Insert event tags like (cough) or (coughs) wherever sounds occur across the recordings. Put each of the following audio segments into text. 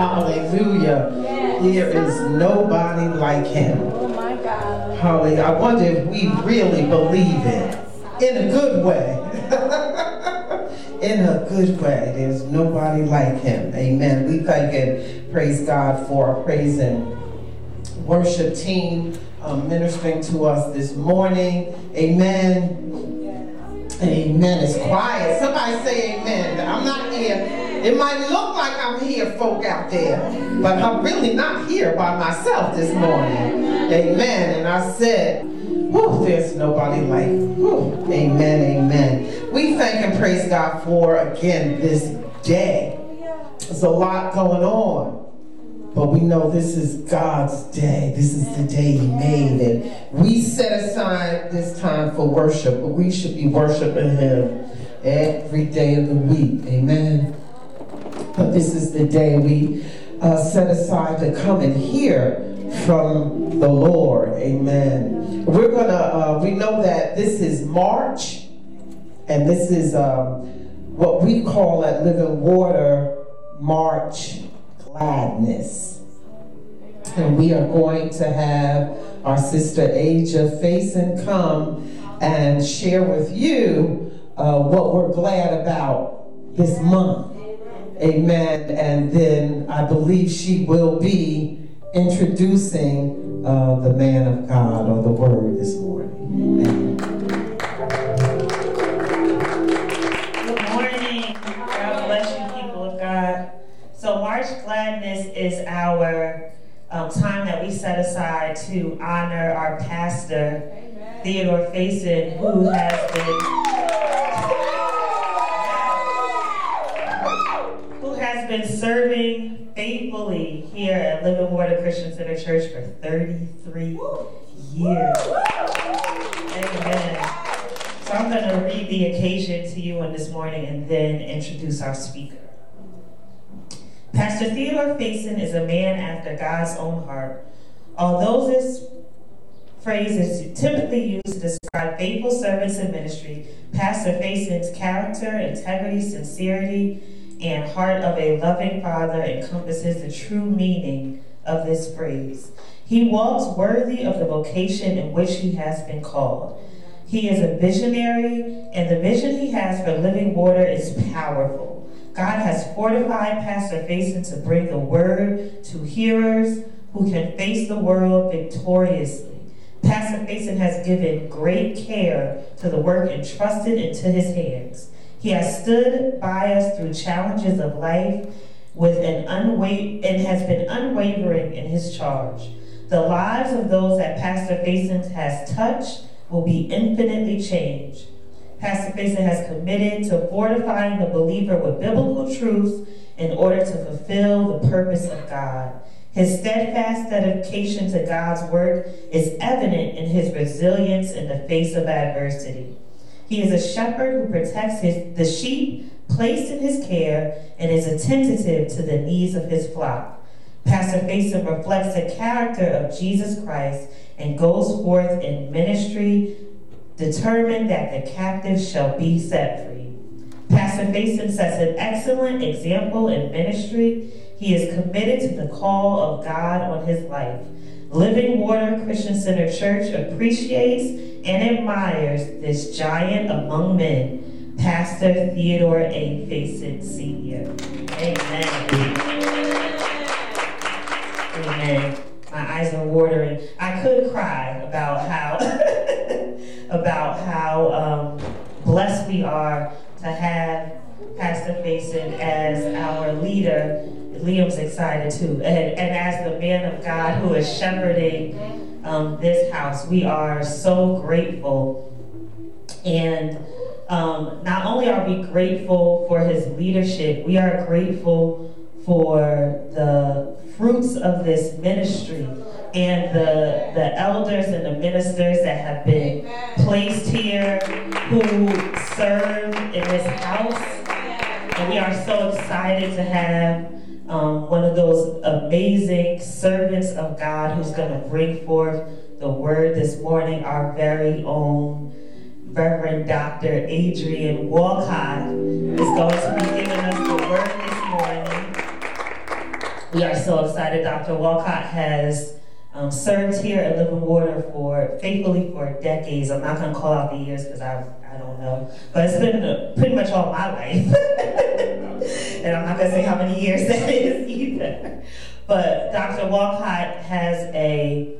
Hallelujah. There is nobody like him. Oh my God. Hallelujah. I wonder if we really believe it in a good way. (laughs) in a good way. There's nobody like him. Amen. We thank and praise God for our praise and worship team um, ministering to us this morning. Amen. Amen. It's quiet. Somebody say amen. I'm not here. It might look like I'm here, folk out there, but I'm really not here by myself this morning. Amen. And I said, Whew, there's nobody like, whew, amen, amen. We thank and praise God for, again, this day. There's a lot going on. But we know this is God's day. This is the day He made. And we set aside this time for worship, but we should be worshiping Him every day of the week. Amen. But this is the day we uh, set aside to come and hear from the Lord. Amen. We're going to, uh, we know that this is March, and this is um, what we call at Living Water March gladness. And we are going to have our sister Aja Faison come and share with you uh, what we're glad about this month. Amen. And then I believe she will be introducing uh, the man of God or the word this morning. Amen. Good morning. God bless you, people of God. So, March Gladness is our um, time that we set aside to honor our pastor, Theodore Faison, who has been who has been serving faithfully here at Living Water Christian Center Church for 33 years. Amen. So I'm going to read the occasion to you on this morning and then introduce our speaker. Pastor Theodore Faison is a man after God's own heart. Although this phrase is typically used to describe faithful servants in ministry, Pastor Faison's character, integrity, sincerity, and heart of a loving father encompasses the true meaning of this phrase. He walks worthy of the vocation in which he has been called. He is a visionary, and the vision he has for living water is powerful. God has fortified Pastor Faison to bring the word to hearers who can face the world victoriously. Pastor Faison has given great care to the work entrusted into his hands. He has stood by us through challenges of life with an unwa- and has been unwavering in his charge. The lives of those that Pastor Faison has touched will be infinitely changed. Pastor Faison has committed to fortifying the believer with biblical truth in order to fulfill the purpose of God. His steadfast dedication to God's work is evident in his resilience in the face of adversity. He is a shepherd who protects his, the sheep placed in his care and is attentive to the needs of his flock. Pastor Faison reflects the character of Jesus Christ and goes forth in ministry, determined that the captive shall be set free. Pastor Faison sets an excellent example in ministry. He is committed to the call of God on his life. Living Water Christian Center Church appreciates and admires this giant among men, Pastor Theodore A. Faison Sr. Amen. Amen. My eyes are watering. I could cry about how (laughs) about how um, blessed we are to have Pastor Faison as our leader. Liam's excited too, and, and as the man of God who is shepherding um, this house, we are so grateful. And um, not only are we grateful for his leadership, we are grateful for the fruits of this ministry and the, the elders and the ministers that have been placed here who serve in this house. And we are so excited to have um, one of those amazing servants of God who's going to bring forth the word this morning, our very own Reverend Dr. Adrian Walcott is going to be giving us the word this morning. We are so excited. Dr. Walcott has um, served here at Living Water for faithfully for decades. I'm not going to call out the years because I I don't know, but it's been uh, pretty much all my life, (laughs) and I'm not going to say how many years (laughs) that is either. But Dr. Walcott has a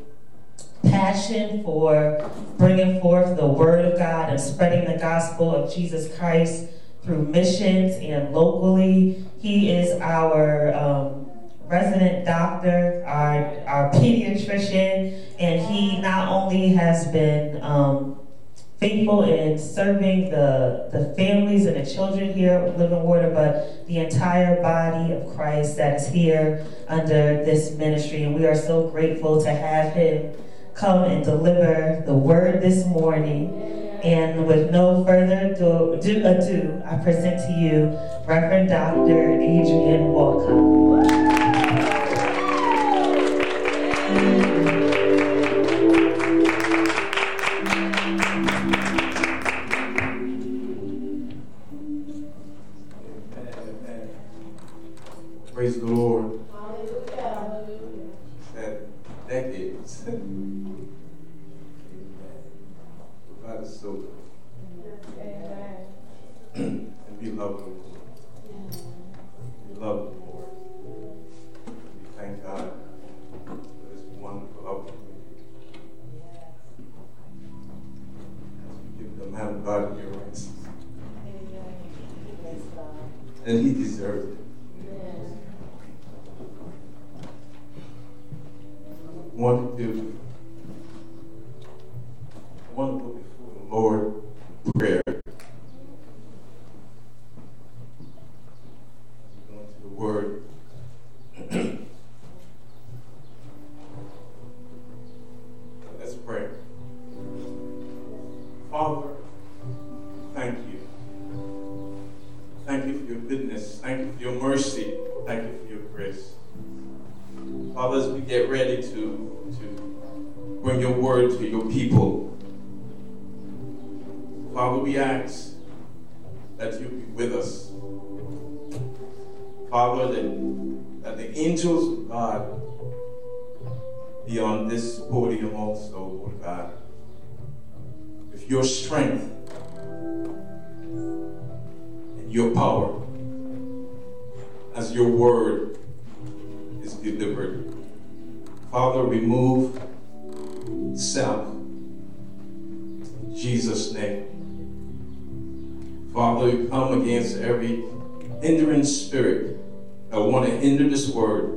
passion for bringing forth the Word of God and spreading the gospel of Jesus Christ through missions and locally. He is our um, resident doctor, our, our pediatrician, and he not only has been um, faithful in serving the, the families and the children here at Living Water, but the entire body of Christ that is here under this ministry. And we are so grateful to have him come and deliver the word this morning. And with no further ado, ado I present to you Reverend Dr. Adrian Walcott. Praise the Lord. That decades. God is so good. Father, remove self. In Jesus' name. Father, we come against every hindering spirit that want to hinder this word.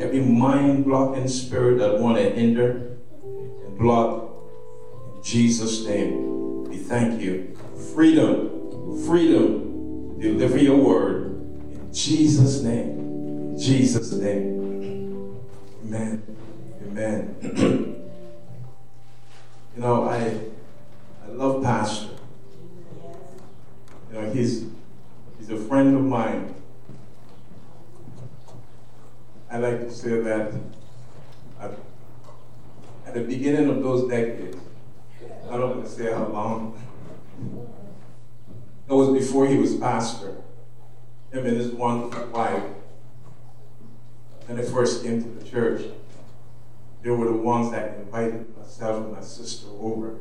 Every mind blocking spirit that want to hinder and block. In Jesus' name, we thank you. Freedom, freedom, deliver your word. In Jesus' name. In Jesus' name. Amen. Amen. (clears throat) you know, I I love Pastor. You know, he's he's a friend of mine. I like to say that at, at the beginning of those decades, I don't want to say how long. It was before he was pastor. Him and his one wife when they first came to the church, they were the ones that invited myself and my sister over.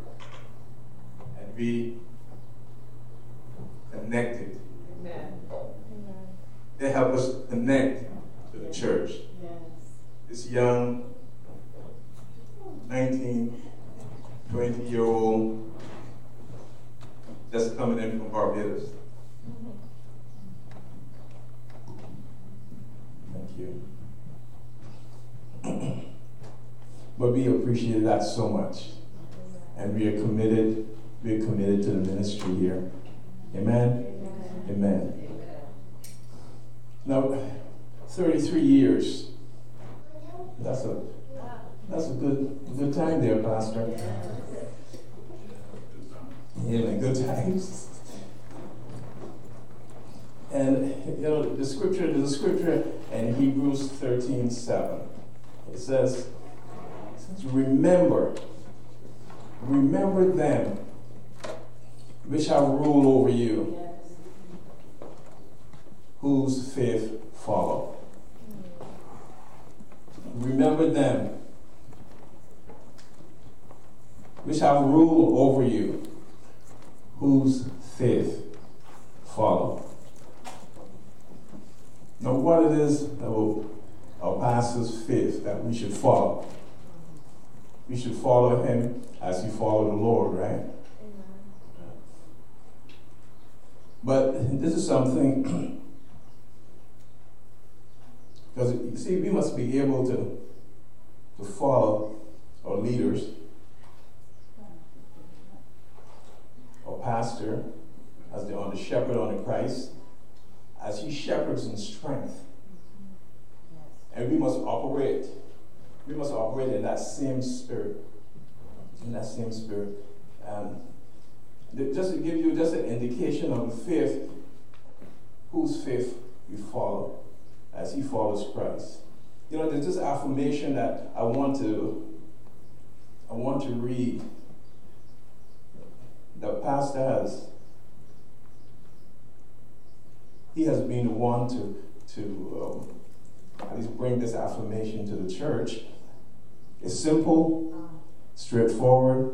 And we connected. Amen. They helped us connect to the church. Yes. This young 19, 20 year old just coming in from Barbados. Mm-hmm. Thank you. (coughs) but we appreciate that so much. And we are committed, we are committed to the ministry here. Amen? Amen. Now, 33 years. That's a that's a good good time there, Pastor. Yeah, man, good times. And you know the scripture, a scripture in Hebrews 13, 7. It says, remember, remember them which shall rule over you, whose faith follow. remember them which have rule over you, whose faith follow. Now, what it is that will our pastor's faith that we should follow. We should follow him as he followed the Lord, right? But this is something (clears throat) because you see, we must be able to to follow our leaders, our pastor, as the on the shepherd on the Christ, as he shepherds in strength. And we must operate. We must operate in that same spirit. In that same spirit. Um, just to give you just an indication of faith, whose faith we follow as he follows Christ. You know, there's this affirmation that I want to I want to read. The pastor has he has been the one to to um, at least bring this affirmation to the church. It's simple, straightforward,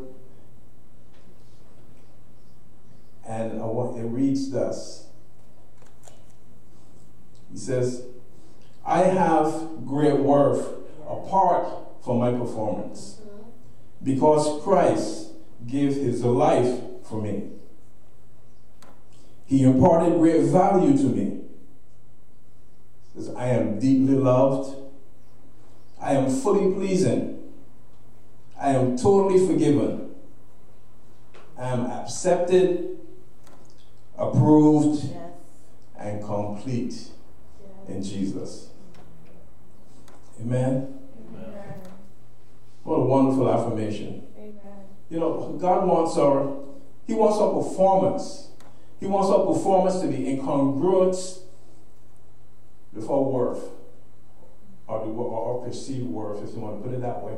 and want, it reads thus. He says, I have great worth apart from my performance because Christ gave his life for me. He imparted great value to me says, I am deeply loved. I am fully pleasing. I am totally forgiven. I am accepted, approved, yes. and complete yes. in Jesus. Amen? Amen. What a wonderful affirmation. Amen. You know, God wants our He wants our performance. He wants our performance to be in congruence before worth, or, the, or perceived worth, if you want to put it that way.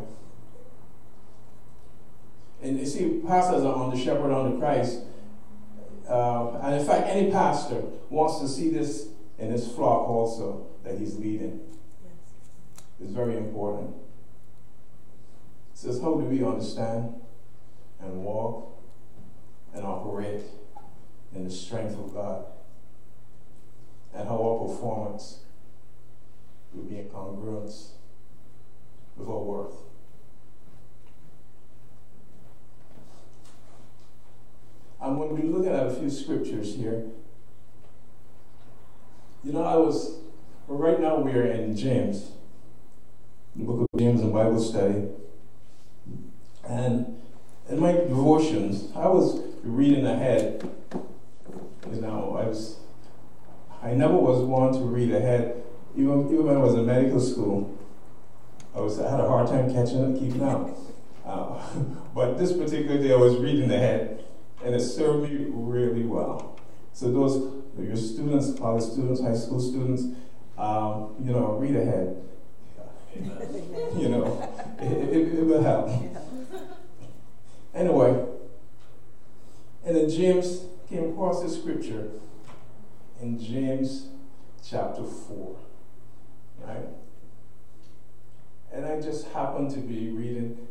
And you see, pastors are on the shepherd on the Christ. Uh, and in fact, any pastor wants to see this in his flock also that he's leading. Yes. It's very important. It says, How do we understand and walk and operate in the strength of God? And how our performance would be in congruence with our worth. I'm going to be looking at a few scriptures here. You know, I was, well, right now we are in James, the book of James and Bible study. And in my devotions, I was reading ahead. You know, I was, I never was one to read ahead even, even when I was in medical school, I, was, I had a hard time catching up, and keeping up. Uh, (laughs) but this particular day, I was reading ahead, and it served me really well. So those, your students, college students, high school students, um, you know, read ahead. (laughs) you know, it, it, it will help. Anyway, and then James came across this scripture in James chapter 4 right? And I just happened to be reading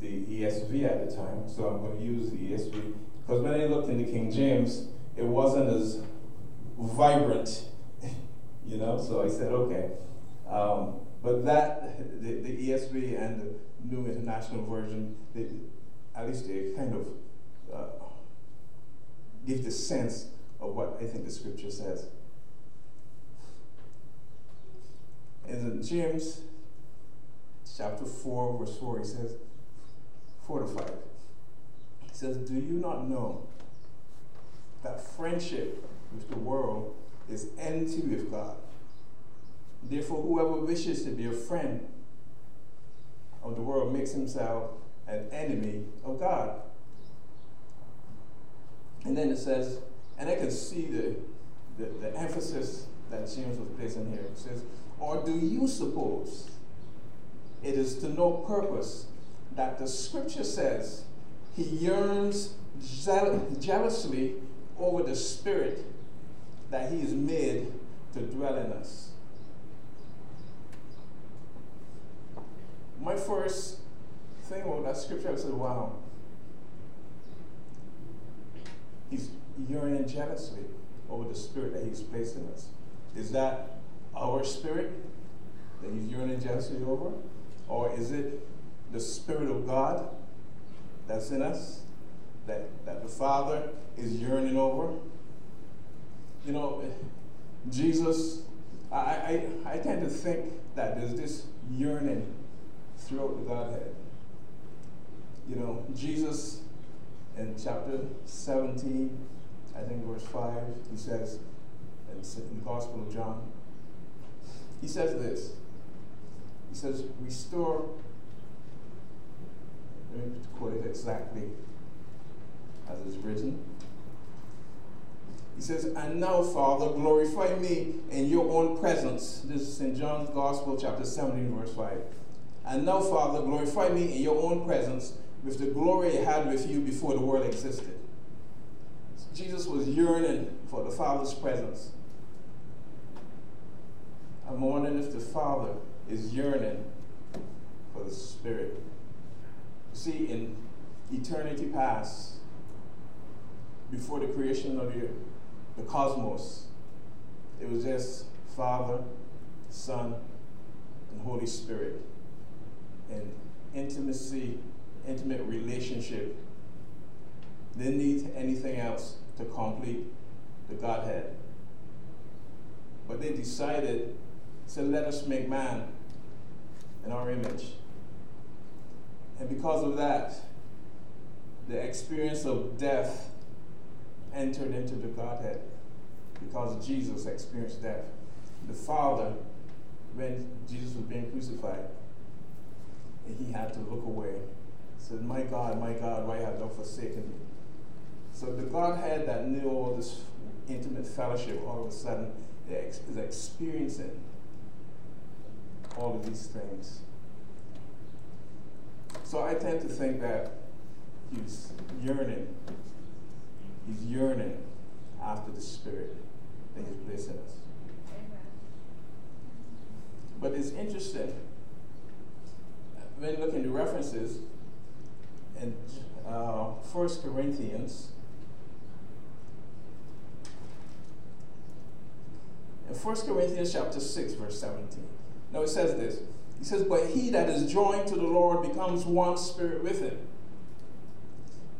the ESV at the time, so I'm going to use the ESV. Because when I looked in the King James, it wasn't as vibrant, (laughs) you know, so I said, okay. Um, but that, (laughs) the, the, ESV and the New International Version, they, at least they kind of uh, give the sense of what I think the scripture says. In James chapter 4, verse 4, he says, 4 to 5. He says, Do you not know that friendship with the world is enmity with God? Therefore, whoever wishes to be a friend of the world makes himself an enemy of God. And then it says, and I can see the, the, the emphasis that James was placing here. It says, or do you suppose it is to no purpose that the scripture says he yearns jealously over the spirit that he is made to dwell in us? My first thing about that scripture, I said, wow. He's yearning jealously over the spirit that he's placed in us. Is that our spirit that he's yearning jealously over? Or is it the spirit of God that's in us that, that the Father is yearning over? You know, Jesus, I, I, I tend to think that there's this yearning throughout the Godhead. You know, Jesus in chapter 17, I think verse 5, he says, in the Gospel of John, he says this. He says, Restore, let me quote it exactly as it's written. He says, And now, Father, glorify me in your own presence. This is in John's Gospel, chapter 17, verse 5. And now, Father, glorify me in your own presence with the glory I had with you before the world existed. Jesus was yearning for the Father's presence. I'm wondering if the Father is yearning for the Spirit. You see, in eternity past, before the creation of the, the cosmos, it was just Father, Son, and Holy Spirit. And intimacy intimate relationship. Didn't need anything else to complete the Godhead. But they decided, to let us make man in our image. And because of that, the experience of death entered into the Godhead because Jesus experienced death. The Father, when Jesus was being crucified, and he had to look away said, My God, my God, why have thou forsaken me? So the Godhead that knew all this intimate fellowship all of a sudden is experiencing all of these things. So I tend to think that he's yearning. He's yearning after the Spirit that he's placed in us. But it's interesting when looking at the references, in uh, 1 Corinthians. In 1 Corinthians chapter 6, verse 17. Now it says this. He says, But he that is joined to the Lord becomes one spirit with him.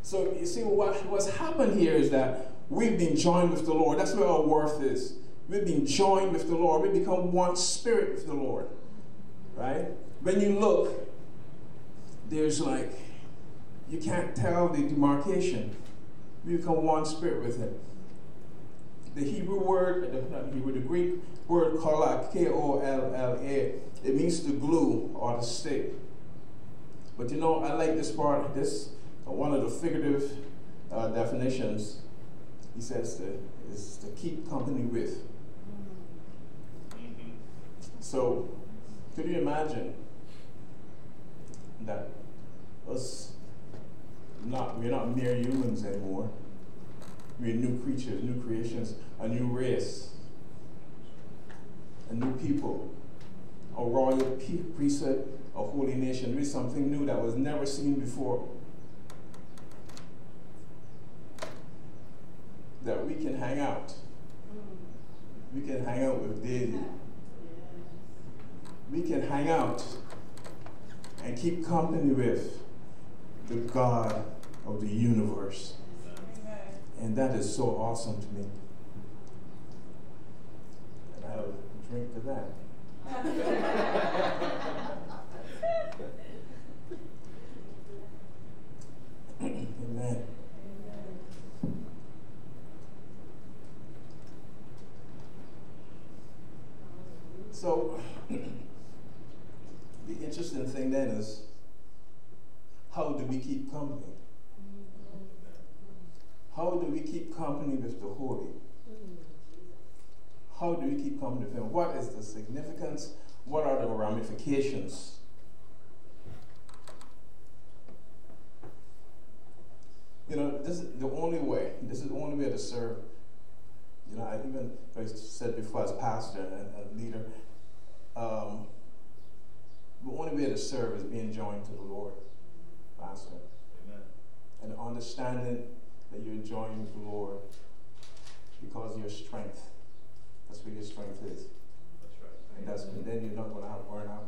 So you see, what, what's happened here is that we've been joined with the Lord. That's where our worth is. We've been joined with the Lord. We become one spirit with the Lord. Right? When you look, there's like you can't tell the demarcation. We become one spirit with him. The Hebrew word, not the Hebrew, the Greek word kolla, K-O-L-L-A, it means to glue or to stick. But you know, I like this part, this, uh, one of the figurative uh, definitions, he says to, is to keep company with. Mm-hmm. So, could you imagine that us not, we're not mere humans anymore. We're new creatures, new creations, a new race, a new people, a royal priesthood, a holy nation. We're something new that was never seen before. That we can hang out. We can hang out with David. We can hang out and keep company with the God of the universe. And that is so awesome to me. And I'll drink to that. Amen. So, (clears throat) the interesting thing then is how do we keep company? How do we keep company with the holy? How do we keep company with him? What is the significance? What are the ramifications? You know, this is the only way. This is the only way to serve. You know, I even I said before as pastor and, and leader, um, the only way to serve is being joined to the Lord, Pastor. Amen. And understanding that you're with the Lord because of your strength. That's where your strength is. That's right. And that's and then you're not going to have burnout.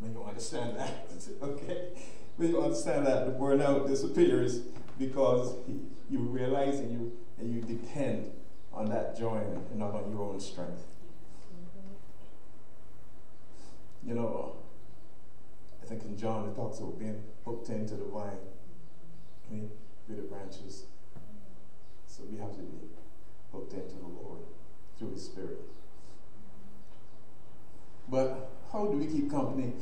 When you understand that, (laughs) okay? When you understand that, the burnout disappears because you realize and you and you depend on that joy and not on your own strength. You know, I think in John it talks about being hooked into the vine, I mean, the branches. So we have to be hooked into the Lord through His Spirit. But how do we keep company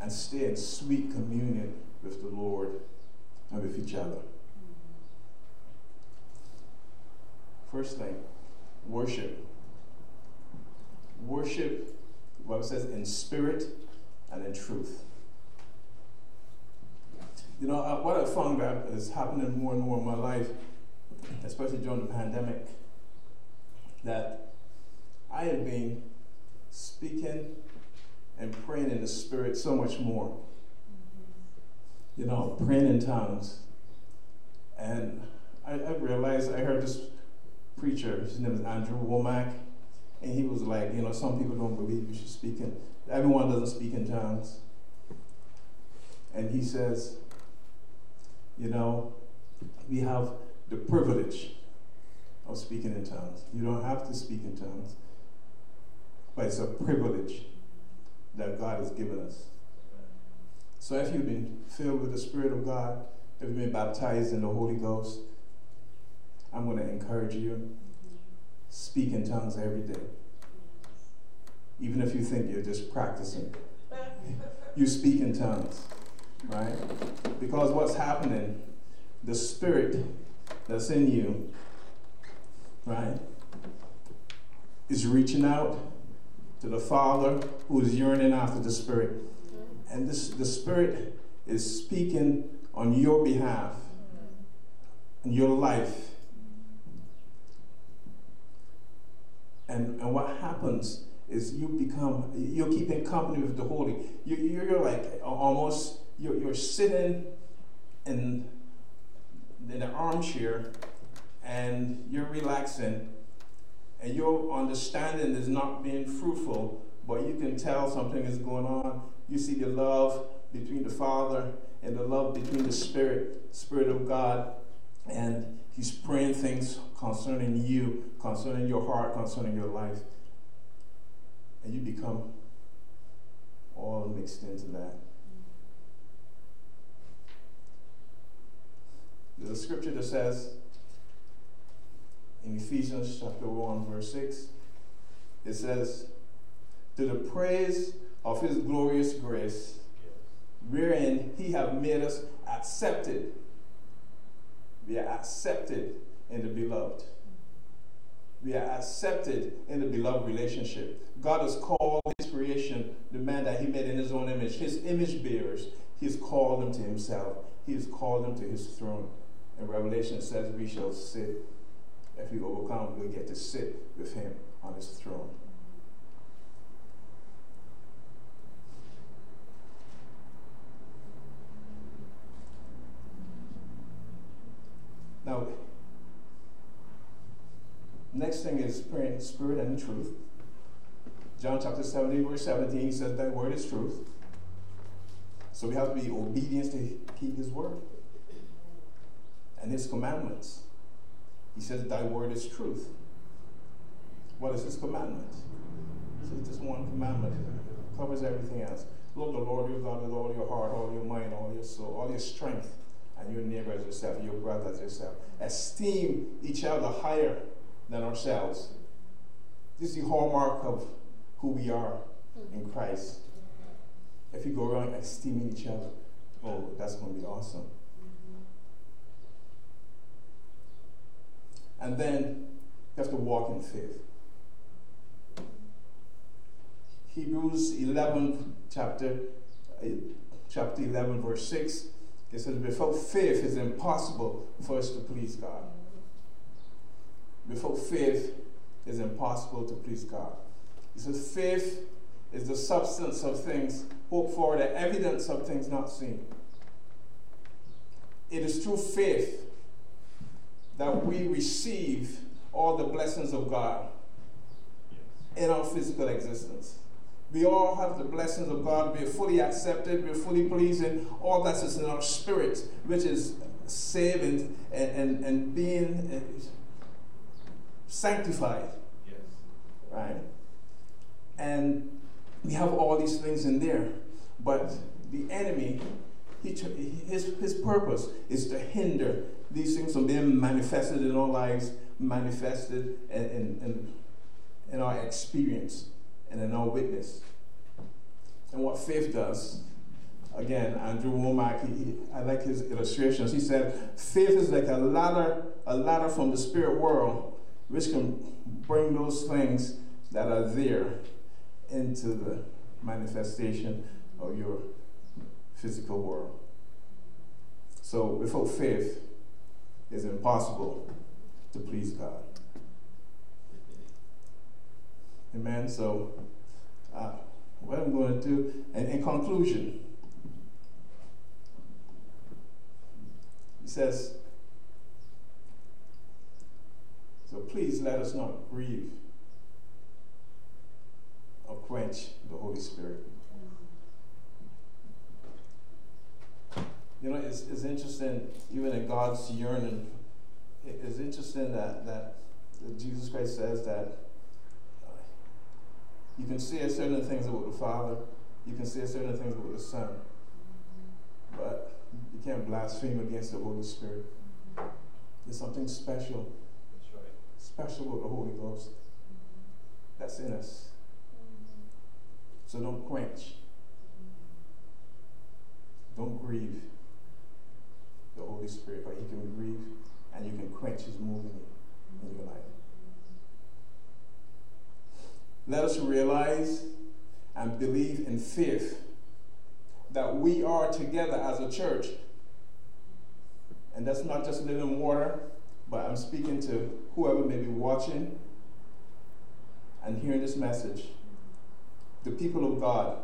and stay in sweet communion with the Lord and with each other? First thing, worship. Worship, the Bible says, in spirit and in truth. You know, what I found that is happening more and more in my life, especially during the pandemic, that I have been speaking and praying in the Spirit so much more. You know, praying in tongues. And I, I realized, I heard this preacher, his name is Andrew Wommack, and he was like, you know, some people don't believe you should speak in, everyone doesn't speak in tongues. And he says, you know, we have the privilege of speaking in tongues. You don't have to speak in tongues, but it's a privilege that God has given us. So if you've been filled with the Spirit of God, if you've been baptized in the Holy Ghost, I'm going to encourage you speak in tongues every day. Even if you think you're just practicing, you speak in tongues, right? Because what's happening, the Spirit that's in you, right, is reaching out to the Father who is yearning after the Spirit. And this, the Spirit is speaking on your behalf in your life. And, and what happens is you become, you're keeping company with the Holy. You, you're like almost, you're, you're sitting in, in an armchair and you're relaxing and your understanding is not being fruitful, but you can tell something is going on. You see the love between the Father and the love between the Spirit, Spirit of God, and He's praying things concerning you, concerning your heart, concerning your life. And you become all mixed into that. A scripture that says, in Ephesians chapter 1, verse 6, it says, To the praise of his glorious grace, wherein he have made us accepted. We are accepted in the beloved. We are accepted in the beloved relationship. God has called his creation, the man that he made in his own image, his image bearers. He has called them to himself. He has called them to his throne. And Revelation says we shall sit if we overcome, we get to sit with him on his throne. Now, next thing is praying spirit and truth. John chapter 17, verse 17, he says, Thy word is truth. So we have to be obedient to keep his word and his commandments. He says, Thy word is truth. What is his commandment? So it's just one commandment. Covers everything else. Love the Lord your God with all your heart, all your mind, all your soul, all your strength, and your neighbor as yourself, your brother as yourself. Esteem each other higher than ourselves. This is the hallmark of who we are in Christ. If you go around esteeming each other, oh, that's going to be awesome. And then you have to walk in faith. Hebrews 11, chapter, uh, chapter 11, verse 6, it says, Without faith, it's impossible for us to please God. Without faith, it's impossible to please God. He says, Faith is the substance of things hoped for, the evidence of things not seen. It is through faith that we receive all the blessings of God in our physical existence. We all have the blessings of God. We're fully accepted. We're fully pleasing. All that is in our spirit, which is saving and, and, and being uh, sanctified. Yes. Right? And we have all these things in there. But the enemy, he, his, his purpose is to hinder these things from being manifested in our lives, manifested in, in, in, in our experience and in our witness. And what faith does, again, Andrew Wommack, he, he, I like his illustrations. He said, faith is like a ladder, a ladder from the spirit world, which can bring those things that are there into the manifestation of your physical world. So without faith, it's impossible to please God. Amen. So, uh, what I'm going to do, and in conclusion, he says, So please let us not grieve or quench the Holy Spirit. You know, it's, interesting, even in God's yearning, it's interesting that, that Jesus Christ says that uh, you can say certain things about the Father, you can say certain things about the Son, but you can't blaspheme against the Holy Spirit. There's something special, That's right. special about the Holy Ghost that's in us. So don't quench. Don't grieve the Holy Spirit, but He can grieve and you can quench His moving in your life. Let us realize and believe in faith that we are together as a church. And that's not just living water, but I'm speaking to whoever may be watching and hearing this message. The people of God.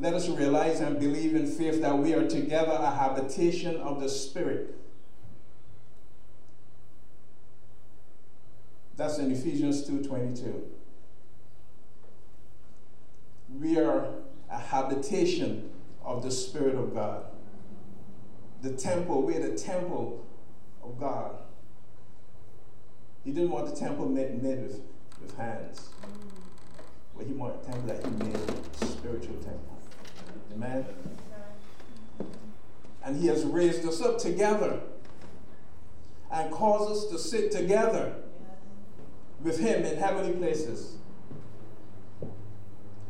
Let us realize and believe in faith that we are together a habitation of the Spirit. That's in Ephesians 2:22. We are a habitation of the Spirit of God. The temple, we're the temple of God. He didn't want the temple made, made with, with hands. But he wanted a temple that he made spiritual temple. Amen. And he has raised us up together and caused us to sit together with him in heavenly places.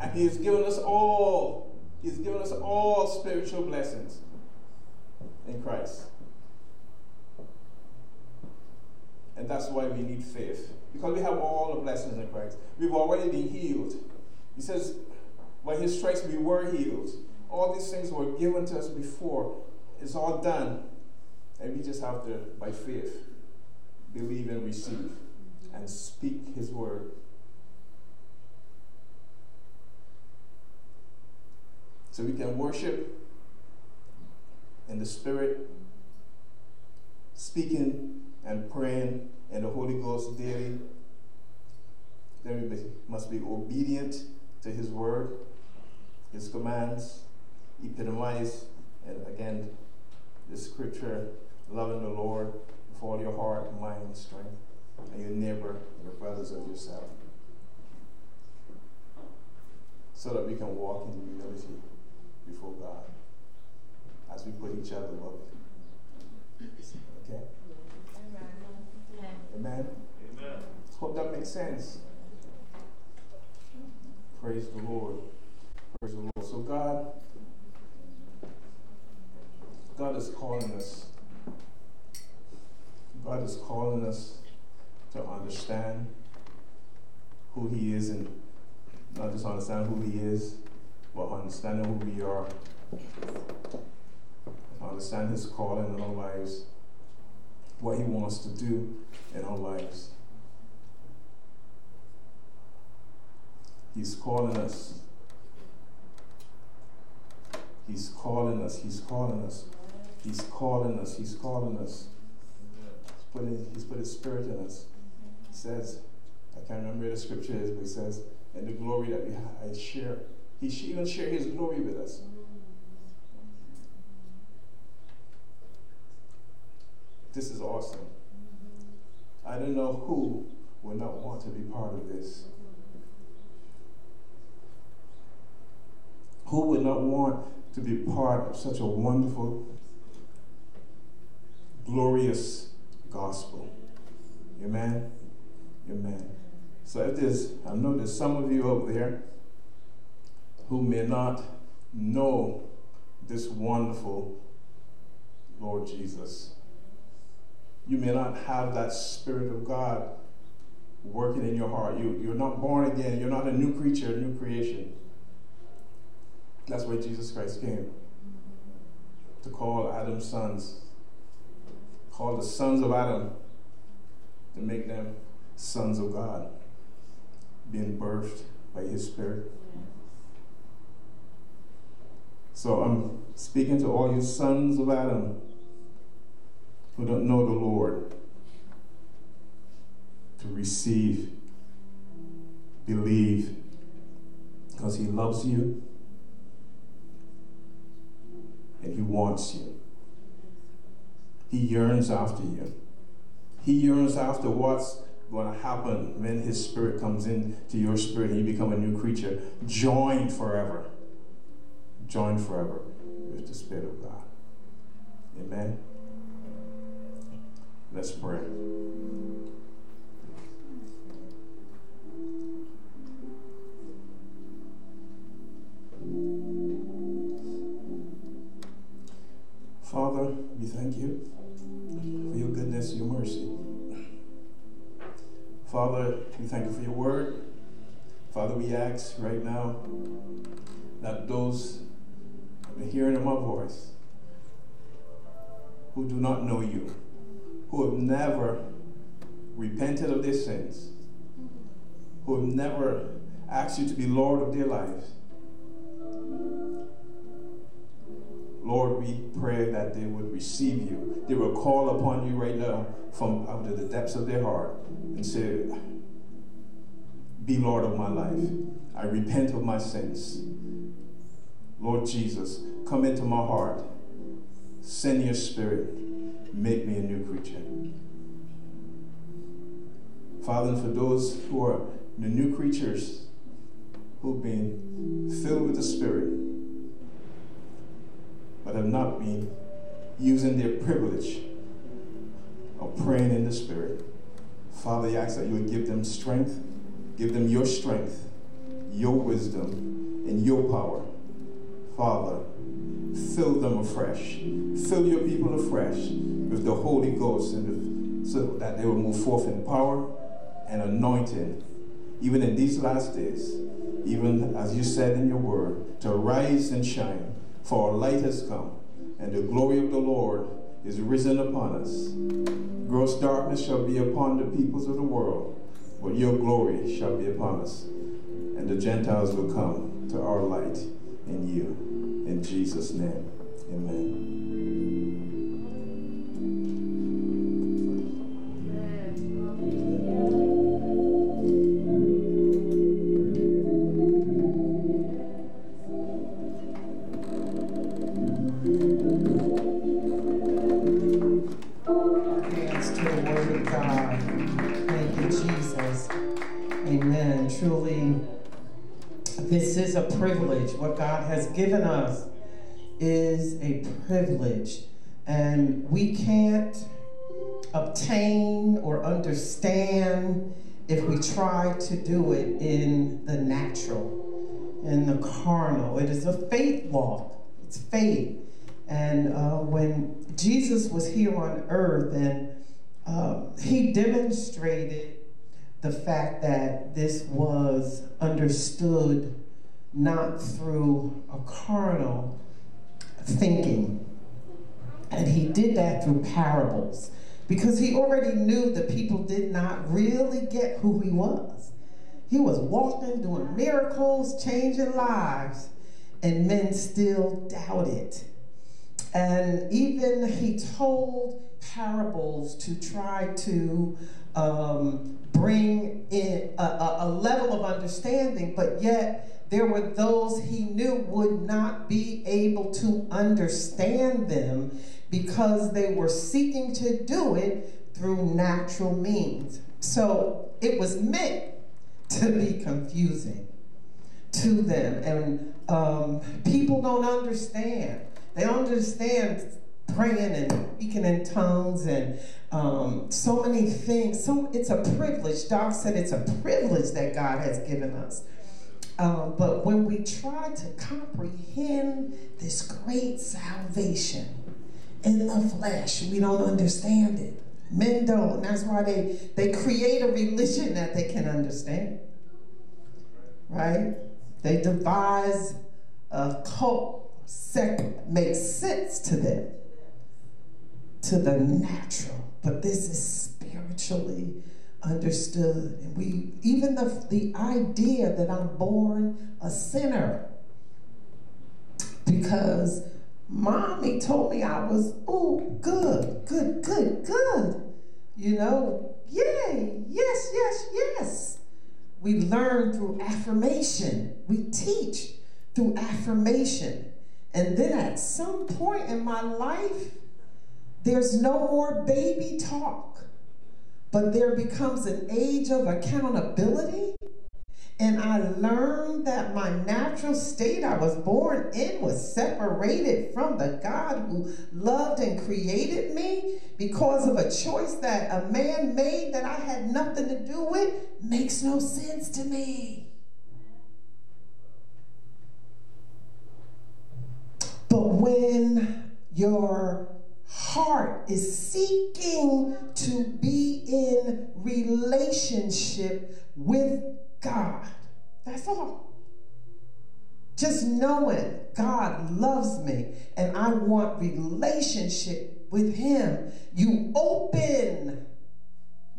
And he has given us all, he has given us all spiritual blessings in Christ. And that's why we need faith. Because we have all the blessings in Christ. We've already been healed. He says, by his stripes we were healed. All these things were given to us before. It's all done. And we just have to, by faith, believe and receive and speak his word. So we can worship in the Spirit, speaking and praying in the Holy Ghost daily. Then we must be obedient to His word, His commands, epitomize, and again, the scripture, loving the Lord with all your heart, mind, and strength, and your neighbor, your brothers of yourself. So that we can walk in humility before God as we put each other above. Okay? Amen. Amen. Hope that makes sense. Praise the Lord. Praise the Lord. So God, God is calling us. God is calling us to understand who He is and not just understand who He is, but understanding who we are. Understand His calling in our lives, what He wants to do in our lives. He's calling us He's calling us. He's calling us. He's calling us. He's calling us. He's putting, he's put his spirit in us. He says, I can't remember where the scripture is, but he says, and the glory that we I share. He should even share his glory with us. This is awesome. I don't know who would not want to be part of this. Who would not want to be part of such a wonderful, glorious gospel? Amen? Amen. So if there's, I know there's some of you out there who may not know this wonderful Lord Jesus. You may not have that Spirit of God working in your heart. You, you're not born again. You're not a new creature, a new creation. That's why Jesus Christ came to call Adam's sons, call the sons of Adam to make them sons of God, being birthed by His Spirit. So I'm speaking to all you sons of Adam who don't know the Lord to receive, believe, because He loves you and He wants you. He yearns after you. He yearns after what's going to happen when His Spirit comes into your spirit and you become a new creature, joined forever. Joined forever with the Spirit of God. Amen. Let's pray. Father, we thank you your mercy. Father, we thank you for your word. Father, we ask right now that those the hearing of my voice who do not know you, who have never repented of their sins, who have never asked you to be Lord of their lives, Lord, we pray that they would receive you. They will call upon you right now from out of the depths of their heart and say, Be Lord of my life. I repent of my sins. Lord Jesus, come into my heart. Send your spirit. Make me a new creature. Father, and for those who are the new creatures who've been filled with the Spirit, but have not been using their privilege of praying in the Spirit. Father, I ask that you would give them strength, give them your strength, your wisdom, and your power. Father, fill them afresh. Fill your people afresh with the Holy Ghost and so that they will move forth in power and anointing, even in these last days, even as you said in your word, to rise and shine for our light has come, and the glory of the Lord is risen upon us. Gross darkness shall be upon the peoples of the world, but your glory shall be upon us, and the Gentiles will come to our light in you. In Jesus' name, amen. A privilege. What God has given us is a privilege. And we can't obtain or understand if we try to do it in the natural, in the carnal. It is a faith walk, it's faith. And uh, when Jesus was here on earth and uh, he demonstrated the fact that this was understood not through a carnal thinking. And he did that through parables because he already knew the people did not really get who he was. He was walking, doing miracles, changing lives. and men still doubted. And even he told parables to try to um, bring in a, a, a level of understanding, but yet there were those he knew would not be able to understand them because they were seeking to do it through natural means. So it was meant to be confusing to them. And um, people don't understand. They don't understand praying and speaking in tongues and um, so many things. So it's a privilege. Doc said it's a privilege that God has given us. Um, but when we try to comprehend this great salvation in the flesh, we don't understand it. Men don't. That's why they, they create a religion that they can understand. Right? They devise a cult sect makes sense to them, to the natural. But this is spiritually understood. And we even the, the idea that I'm born a sinner because mommy told me I was, oh, good, good, good, good. You know, yay, yes, yes, yes. We learn through affirmation. We teach through affirmation. And then at some point in my life, there's no more baby talk, but there becomes an age of accountability and I learned that my natural state I was born in was separated from the God who loved and created me because of a choice that a man made that I had nothing to do with makes no sense to me. But when your heart is seeking to be in relationship with God. That's all. Just knowing God loves me and I want relationship with Him. You open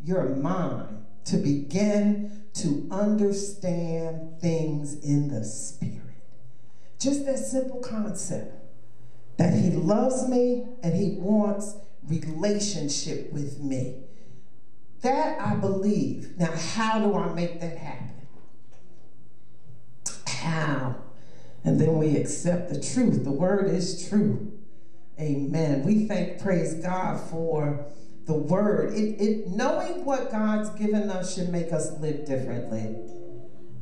your mind to begin to understand things in the Spirit. Just that simple concept that He loves me and He wants relationship with me. That I believe. Now, how do I make that happen? How? And then we accept the truth. The word is true. Amen. We thank, praise God for the word. It, it knowing what God's given us should make us live differently.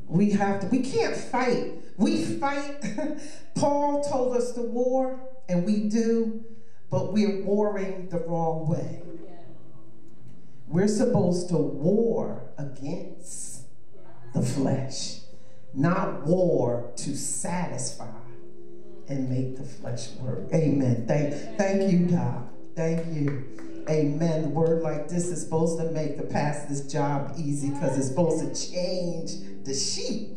We have to, we can't fight. We fight. (laughs) Paul told us the war, and we do, but we're warring the wrong way. We're supposed to war against the flesh not war to satisfy and make the flesh work. Amen. Thank, thank you, God. Thank you. Amen. The word like this is supposed to make the pastor's job easy because it's supposed to change the sheep.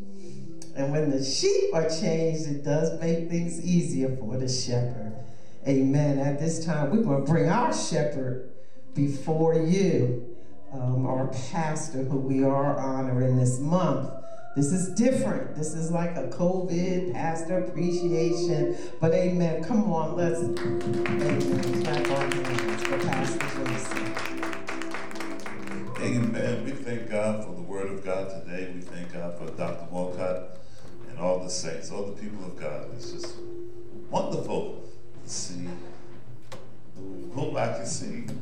And when the sheep are changed, it does make things easier for the shepherd. Amen. At this time, we're going to bring our shepherd before you, um, our pastor, who we are honoring this month. This is different. This is like a COVID pastor appreciation. But amen. Come on, let's amen. clap our hands for Pastor Jason. Amen. We thank God for the word of God today. We thank God for Dr. Walcott and all the saints, all the people of God. It's just wonderful to see whom I can see. (laughs)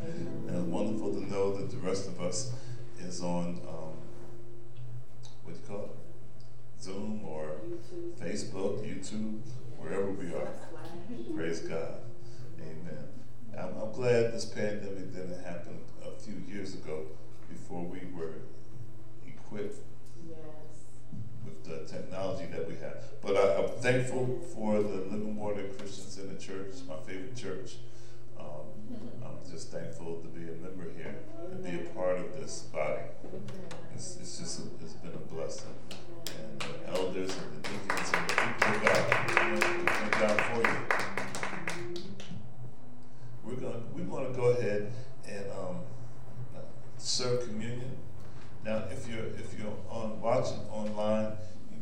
and wonderful to know that the rest of us is on um, what you call it? Zoom or YouTube. Facebook, YouTube, wherever we are. Praise God. Amen. I'm, I'm glad this pandemic didn't happen a few years ago before we were equipped the technology that we have. But I, am thankful for the Living Water Christians in the church, my favorite church. Um, I'm just thankful to be a member here and be a part of this body. It's, it's just a, it's been a blessing. And the elders and the deacons and the people of God, thank God for you. We're gonna we want to go ahead and um, serve communion. Now, if you're if you're on watching online,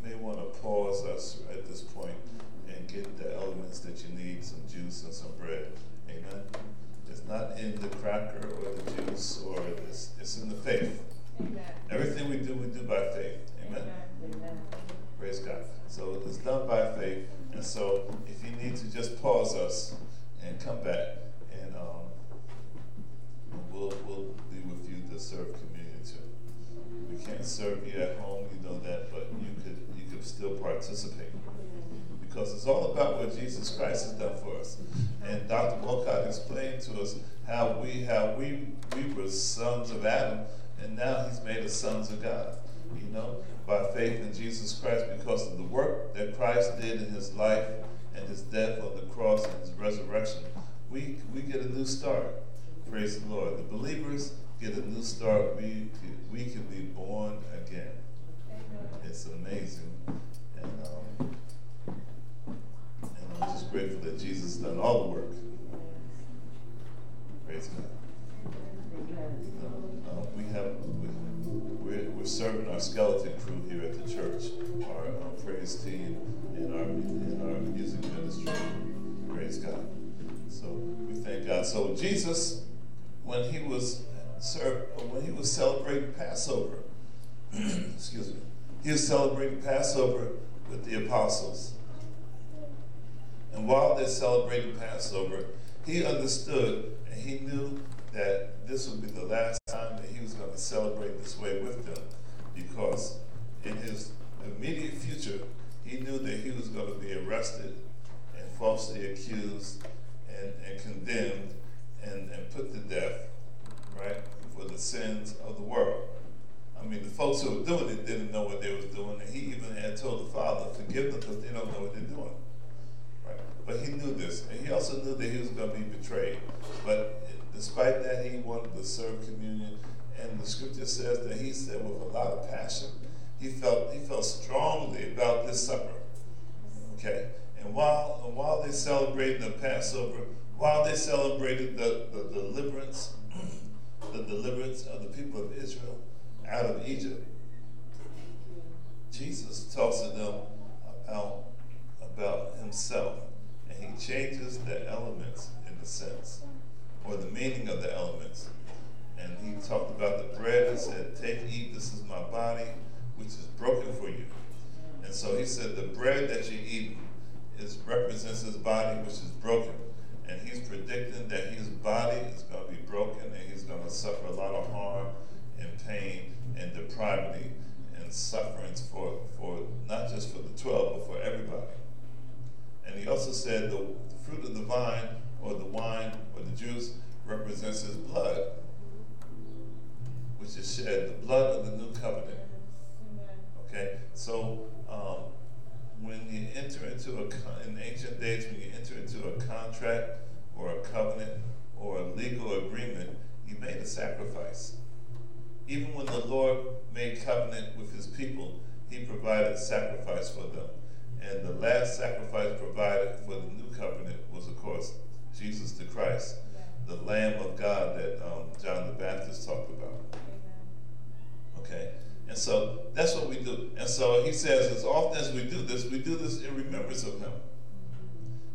may want to pause us at this point and get the elements that you need some juice and some bread. Amen? It's not in the cracker or the juice, or this. it's in the faith. Amen. Everything we do, we do by faith. Amen? Amen. Praise God. So it's done by faith. And so if you need to just pause us and come back, and um, we'll, we'll be with you to serve communion too. We can't serve you at home, you know that, but participate because it's all about what Jesus Christ has done for us. And Dr. Wolcott explained to us how we how we we were sons of Adam, and now He's made us sons of God. You know, by faith in Jesus Christ, because of the work that Christ did in His life and His death on the cross and His resurrection, we we get a new start. Praise the Lord. The believers get a new start. We we can be born again. It's amazing, and. Um, and I'm just grateful that Jesus done all the work. Praise God. Uh, we have we, we're, we're serving our skeleton crew here at the church, our, praise team, and our in our music ministry. Praise God. So we thank God. So Jesus, when he was served, when he was celebrating Passover, (clears throat) excuse me, he was celebrating Passover with the apostles. And while they're celebrating Passover, he understood and he knew that this would be the last time that he was going to celebrate this way with them because in his immediate future, he knew that he was going to be arrested and falsely accused and, and condemned and, and put to death, right, for the sins of the world. I mean, the folks who were doing it didn't know what they was doing, and he even had told the Father, forgive them because they don't know what they're doing. Right? But he knew this, and he also knew that he was going to be betrayed. But despite that, he wanted to serve communion, and the scripture says that he said with a lot of passion, he felt he felt strongly about this supper. Okay, and while and while they celebrated the Passover, while they celebrated the, the deliverance, (clears throat) the deliverance of the people of Israel out of Egypt, Jesus talks to them about about himself and he changes the elements in the sense, or the meaning of the elements. And he talked about the bread and said, Take, eat, this is my body, which is broken for you. And so he said, The bread that you eat is represents his body, which is broken. And he's predicting that his body is going to be broken and he's going to suffer a lot of harm pain and depravity and sufferings for, for not just for the 12, but for everybody. And he also said the, the fruit of the vine or the wine or the juice represents his blood, which is shed, the blood of the new covenant. Okay, so um, when you enter into a in ancient days, when you enter into a contract or a covenant or a legal agreement, you made a sacrifice. Even when the Lord made covenant with His people, He provided sacrifice for them. And the last sacrifice provided for the new covenant was, of course, Jesus the Christ, the Lamb of God that um, John the Baptist talked about. Okay? And so that's what we do. And so he says, as often as we do this, we do this in remembrance of him.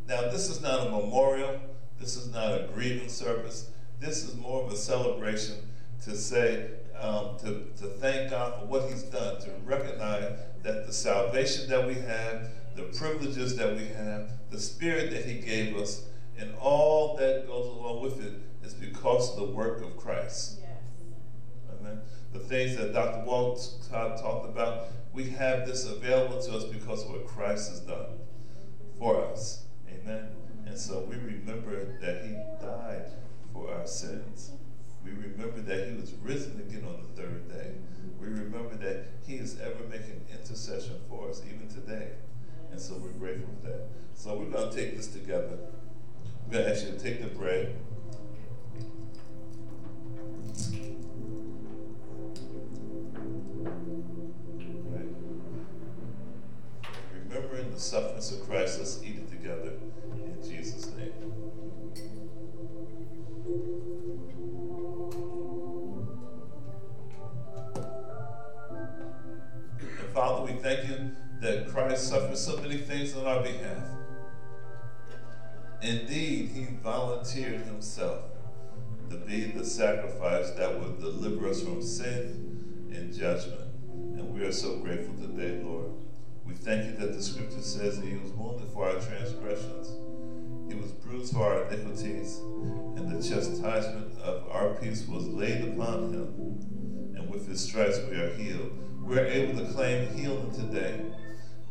Now, this is not a memorial, this is not a grieving service. This is more of a celebration to say, um, to, to thank God for what He's done, to recognize that the salvation that we have, the privileges that we have, the Spirit that He gave us, and all that goes along with it is because of the work of Christ. Yes. Amen. The things that Dr. Walt talked about, we have this available to us because of what Christ has done for us. Amen. And so we remember that He died for our sins. We remember that he was risen again on the third day. We remember that he is ever making intercession for us, even today. And so we're grateful for that. So we're going to take this together. We're going to ask you to take the bread. Remembering the sufferings of Christ, let's eat it together in Jesus' name. Father, we thank you that Christ suffered so many things on our behalf. Indeed, he volunteered himself to be the sacrifice that would deliver us from sin and judgment. And we are so grateful today, Lord. We thank you that the scripture says that he was wounded for our transgressions, he was bruised for our iniquities, and the chastisement of our peace was laid upon him. And with his stripes we are healed. We're able to claim healing today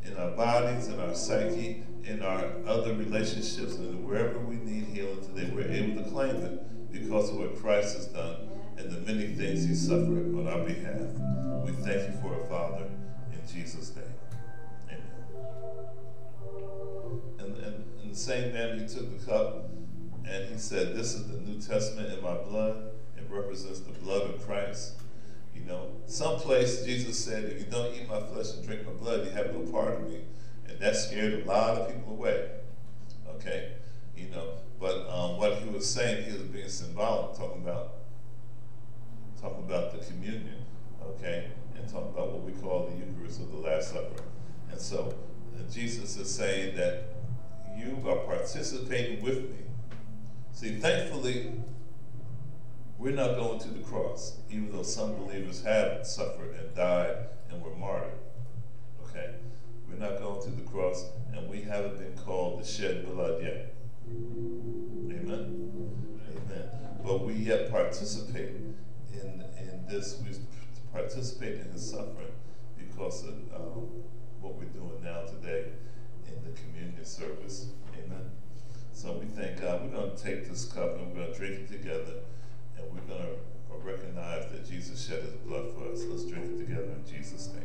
in our bodies, in our psyche, in our other relationships, and wherever we need healing today, we're able to claim it because of what Christ has done and the many things he suffered on our behalf. We thank you for it, Father, in Jesus' name. Amen. And, and in the same manner, he took the cup and he said, This is the New Testament in my blood. It represents the blood of Christ. You know, someplace Jesus said, If you don't eat my flesh and drink my blood, you have no part of me. And that scared a lot of people away. Okay? You know, but um, what he was saying, he was being symbolic, talking about talking about the communion, okay, and talking about what we call the Eucharist of the Last Supper. And so Jesus is saying that you are participating with me. See, thankfully, we're not going to the cross, even though some believers have suffered and died and were martyred. Okay? We're not going to the cross, and we haven't been called to shed blood yet. Amen? Amen. But we yet participate in, in this. We participate in his suffering because of um, what we're doing now today in the communion service. Amen. So we thank God. We're going to take this cup and we're going to drink it together, and we're going to recognize that Jesus shed his blood for us. Let's drink it together in Jesus' name.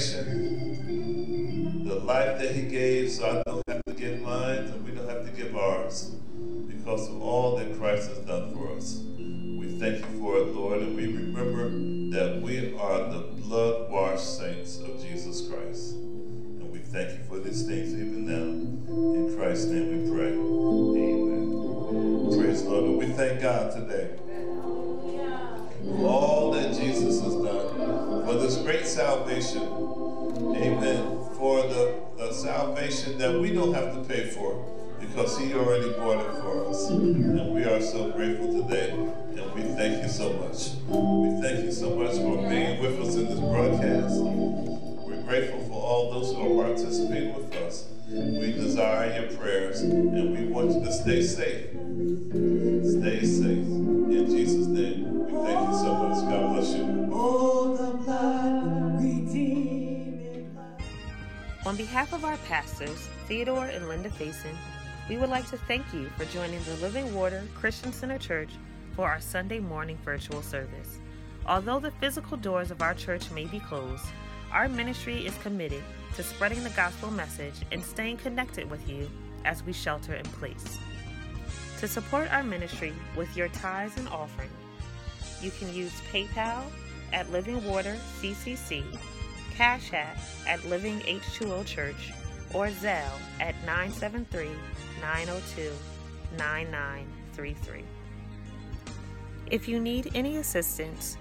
Salvation, the life that He gave, so I don't have to give mine and we don't have to give ours because of all that Christ has done for us. We thank you for it, Lord, and we remember that we are the blood washed saints of Jesus Christ. And we thank you for these things even now. In Christ's name we pray. Amen. Praise the Lord. We thank God today for all that Jesus has done, for this great salvation. Amen. For the, the salvation that we don't have to pay for because He already bought it for us. And we are so grateful today. And we thank you so much. We thank you so much for being with us in this broadcast. We're grateful for all those who are participating with us. We desire your prayers and we want you to stay safe. Stay safe. On behalf of our pastors, Theodore and Linda Faison, we would like to thank you for joining the Living Water Christian Center Church for our Sunday morning virtual service. Although the physical doors of our church may be closed, our ministry is committed to spreading the gospel message and staying connected with you as we shelter in place. To support our ministry with your tithes and offering, you can use PayPal at Living Water CCC, Cash App at Living H2O Church, or Zelle at 973 902 9933. If you need any assistance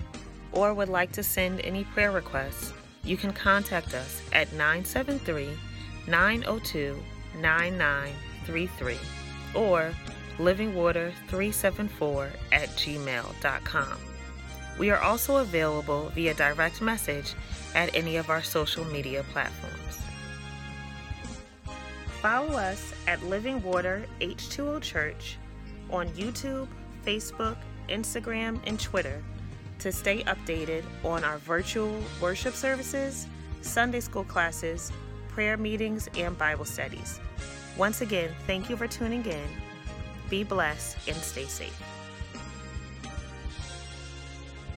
or would like to send any prayer requests, you can contact us at 973 902 9933 or livingwater374 at gmail.com. We are also available via direct message at any of our social media platforms. Follow us at Living Water H2O Church on YouTube, Facebook, Instagram, and Twitter to stay updated on our virtual worship services, Sunday school classes, prayer meetings, and Bible studies. Once again, thank you for tuning in. Be blessed and stay safe.